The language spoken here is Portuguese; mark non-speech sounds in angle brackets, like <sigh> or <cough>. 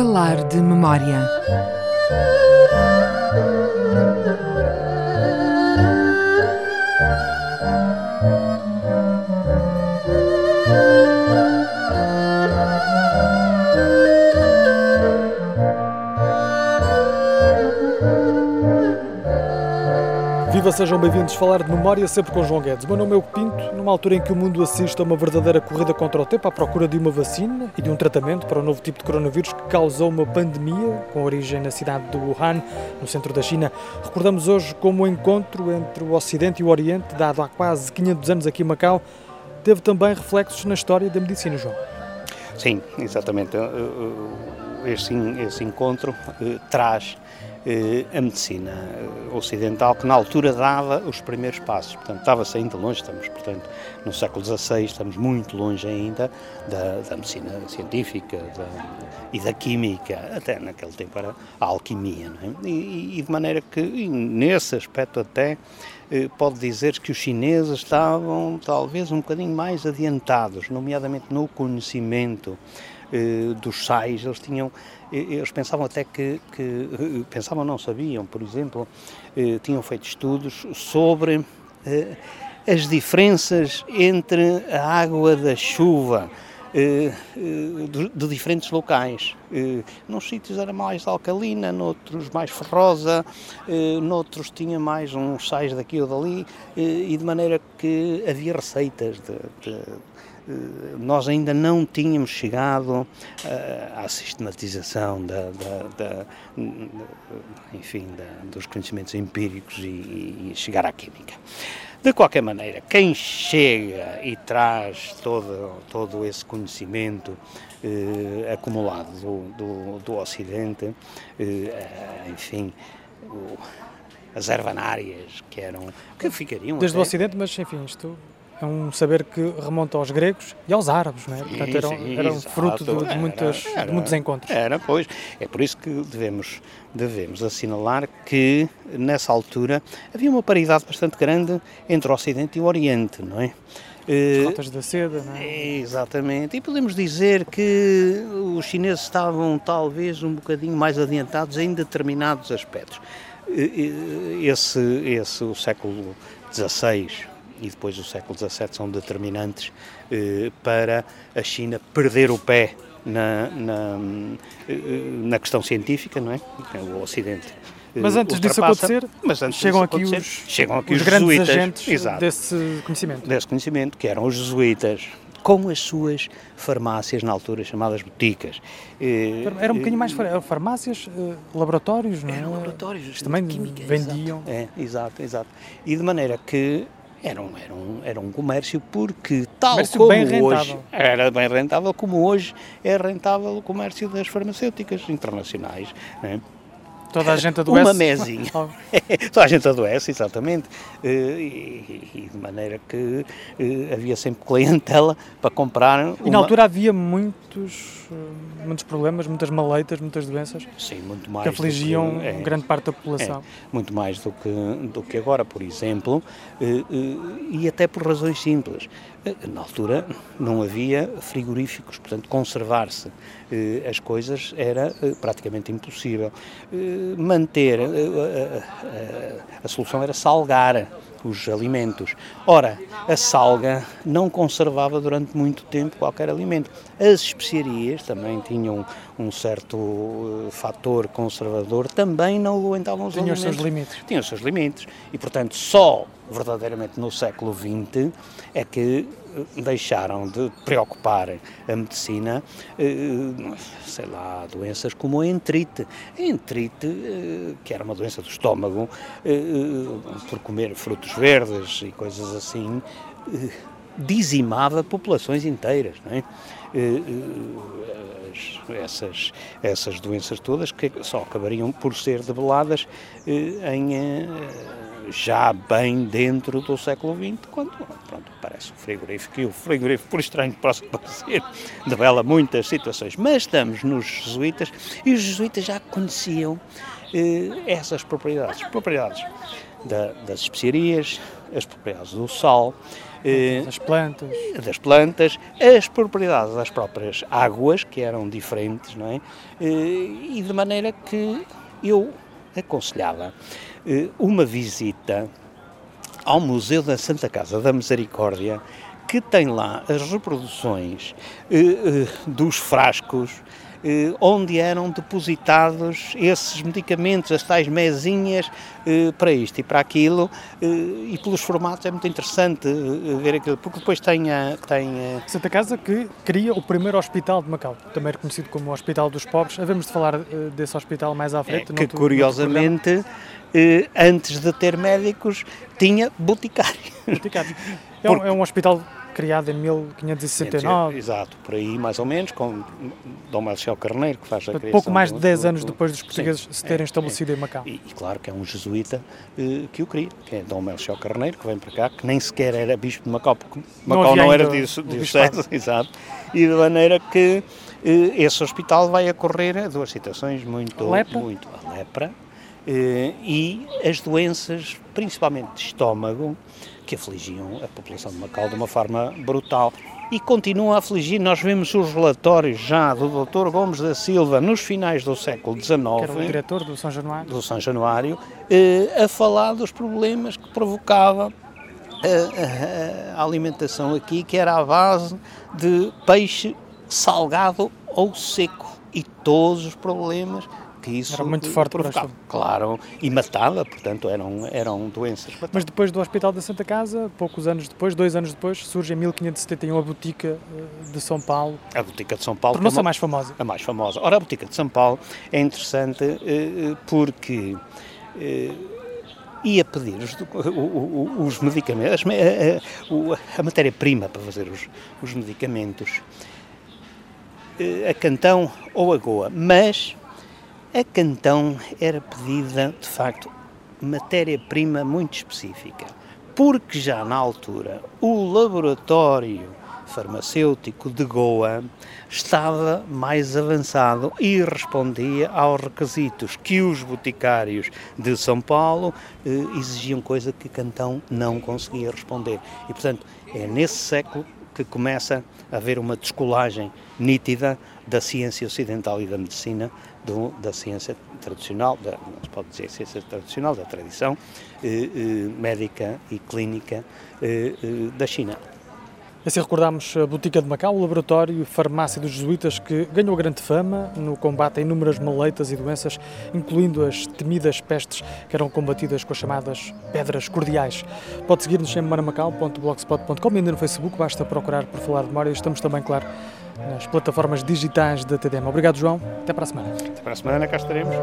Falar de memória. Viva, sejam bem-vindos falar de memória sempre com João Guedes. O meu nome é o Pinto, numa altura em que o mundo assiste a uma verdadeira corrida contra o tempo à procura de uma vacina e de um tratamento para o novo tipo de coronavírus que causou uma pandemia com origem na cidade de Wuhan, no centro da China. Recordamos hoje como o encontro entre o Ocidente e o Oriente, dado há quase 500 anos aqui em Macau, teve também reflexos na história da medicina, João. Sim, exatamente. Este, esse encontro eh, traz eh, a medicina eh, ocidental, que na altura dava os primeiros passos. Portanto, estava-se ainda longe, estamos, portanto, no século XVI, estamos muito longe ainda da, da medicina científica da, e da química, até naquele tempo era a alquimia, é? e, e, de maneira que, nesse aspecto até, eh, pode dizer que os chineses estavam talvez um bocadinho mais adiantados, nomeadamente no conhecimento dos sais, eles tinham eles pensavam até que, que eh, pensavam, não sabiam, por exemplo, eh, tinham feito estudos sobre eh, as diferenças entre a água da chuva de, diferentes locais. Nos sítios era mais alcalina, noutros mais ferrosa, noutros tinha mais uns sais daqui ou dali, e de maneira que havia receitas de, de eh, nós ainda não tínhamos chegado eh, à sistematização da, da, da enfim, da, dos conhecimentos empíricos e, e, chegar à química. De qualquer maneira, quem chega e traz todo, todo esse conhecimento eh, acumulado do, do, do Ocidente, eh, enfim, o, as ervanárias que eram que ficariam desde até, o Ocidente, mas enfim isto é um saber que remonta aos gregos e aos árabes, não é? Portanto, eram, sim, eram fruto de, de, muitas, era, de muitos encontros. Era, pois. É por isso que devemos, devemos assinalar que, nessa altura, havia uma paridade bastante grande entre o Ocidente e o Oriente, não é? As rotas da seda, não é? Exatamente. E podemos dizer que os chineses estavam, talvez, um bocadinho mais adiantados em determinados aspectos. Esse, esse o século XVI, e depois o século XVII são determinantes eh, para a China perder o pé na, na, eh, na questão científica, não é? O Ocidente eh, mas antes disso acontecer, antes chegam, aqui acontecer os, chegam aqui os, os grandes jesuítas, agentes Exato, desse conhecimento. Desse conhecimento, que eram os jesuítas, com as suas farmácias na altura chamadas boticas. Era um bocadinho mais farmácias, laboratórios, não é? Eram laboratórios. Também química, vendiam. Exato. É, exato, exato. E de maneira que era um, era um, era um comércio porque, tal comércio como bem hoje, era bem rentável, como hoje é rentável o comércio das farmacêuticas internacionais. Né? Toda a gente adoece. Uma mesinha. <laughs> <laughs> Toda a gente adoece, exatamente. Eh, e, de maneira que eh, havia sempre clientela para comprar. Uma... E na altura havia muitos, eh, muitos problemas, muitas maleitas, muitas doenças. Sim, muito mais. Que afligiam que, é, grande parte da população. É, muito mais do que, do que agora, por exemplo, e até por razões simples. Na altura não havia frigoríficos, portanto, conservar-se as coisas era praticamente impossível. Manter, a, a, a, solução era salgar os alimentos. Ora, a salga não conservava durante muito tempo qualquer alimento. As especiarias também tinham um certo uh, fator conservador, também não aguentavam os Tinham alimentos. os seus limites. Tinham os seus limites. E, portanto, só verdadeiramente no século XX é que deixaram de preocupar a medicina, eh, sei lá, doenças como a entrite. A entrite, eh, que era uma doença do estômago, eh, por comer frutos verdes e coisas assim, dizimava populações inteiras, não é? essas, essas doenças todas que só acabariam por ser debeladas em já bem dentro do século XX, quando pronto, o frigorífico, e o frigorífico, por estranho que possa parecer, <laughs> devela muitas situações. Mas estamos nos jesuítas, e os jesuítas já conheciam eh, essas propriedades, propriedades da, das especiarias, as propriedades do sal, eh, das plantas. das plantas, as propriedades das próprias águas, que eram diferentes, não é? E de maneira que eu aconselhava uma visita ao Museu da Santa Casa da Misericórdia, que tem lá as reproduções dos frascos eh, onde eram depositados esses medicamentos, as tais mesinhas eh, para isto e para aquilo, eh, e pelos formatos é muito interessante ver aquilo, porque depois tem a... Tem a... Santa Casa que cria o primeiro hospital de Macau, também reconhecido como o Hospital dos Pobres, havemos de falar desse hospital mais à frente. É, que curiosamente, antes de ter médicos, tinha boticários. Boticários. <laughs> É, um, é um hospital criado em 1569. Exato, por aí mais ou menos, com Dom Marcelo Carneiro, que faz a criação. Pouco mais de 10 anos depois dos portugueses Sim, se terem é, estabelecido é. em Macau. E, e, claro que é um jesuíta uh, que o cria, que é Dom Marcelo Carneiro, que vem para cá, que nem sequer era bispo de Macau, porque Macau não, não era diocese, <laughs> exato, e de maneira que uh, esse hospital vai ocorrer duas situações muito... A lepra? Muito, a lepra, e as doenças, principalmente de estômago, que afligiam a população de Macau de uma forma brutal e continuam a afligir. Nós vemos os relatórios já do Dr. Gomes da Silva nos finais do século XIX, que era o diretor do São Januário, do São Januário eh, a falar dos problemas que provocava a, a, a alimentação aqui, que era à base de peixe salgado ou seco e todos os problemas que isso era muito forte provocava. Para claro, e matava, portanto eram, eram doenças. Mas depois do Hospital da Santa Casa, poucos anos depois, dois anos depois, surge em 1571 a Botica eh, de São Paulo. A Botica de São Paulo. Tornou-se é a mais famosa. A mais famosa. Ora, a Botica de São Paulo é interessante eh, eh, porque ia pedir os, os medicamentos, a, a matéria-prima para fazer os, os medicamentos a Cantão ou a Goa, mas a Cantão era pedida, de facto, matéria-prima muito específica, porque já na altura o laboratório farmacêutico de Goa estava mais avançado e respondia aos requisitos que os boticários de São Paulo eh, exigiam, coisa que Cantão não conseguia responder. E, portanto, é nesse século que começa a haver uma descolagem nítida da ciência ocidental e da medicina do, da ciência tradicional, da, não se pode dizer ciência tradicional, da tradição eh, eh, médica e clínica eh, eh, da China. Assim recordamos a Botica de Macau, o laboratório farmácia dos jesuítas que ganhou grande fama no combate a inúmeras maleitas e doenças, incluindo as temidas pestes que eram combatidas com as chamadas pedras cordiais. Pode seguir-nos em manamacau.blogspot.com e ainda no Facebook, basta procurar por falar de memória. Estamos também, claro, nas plataformas digitais da TDM. Obrigado, João. Até para a semana. Até para a semana, cá estaremos.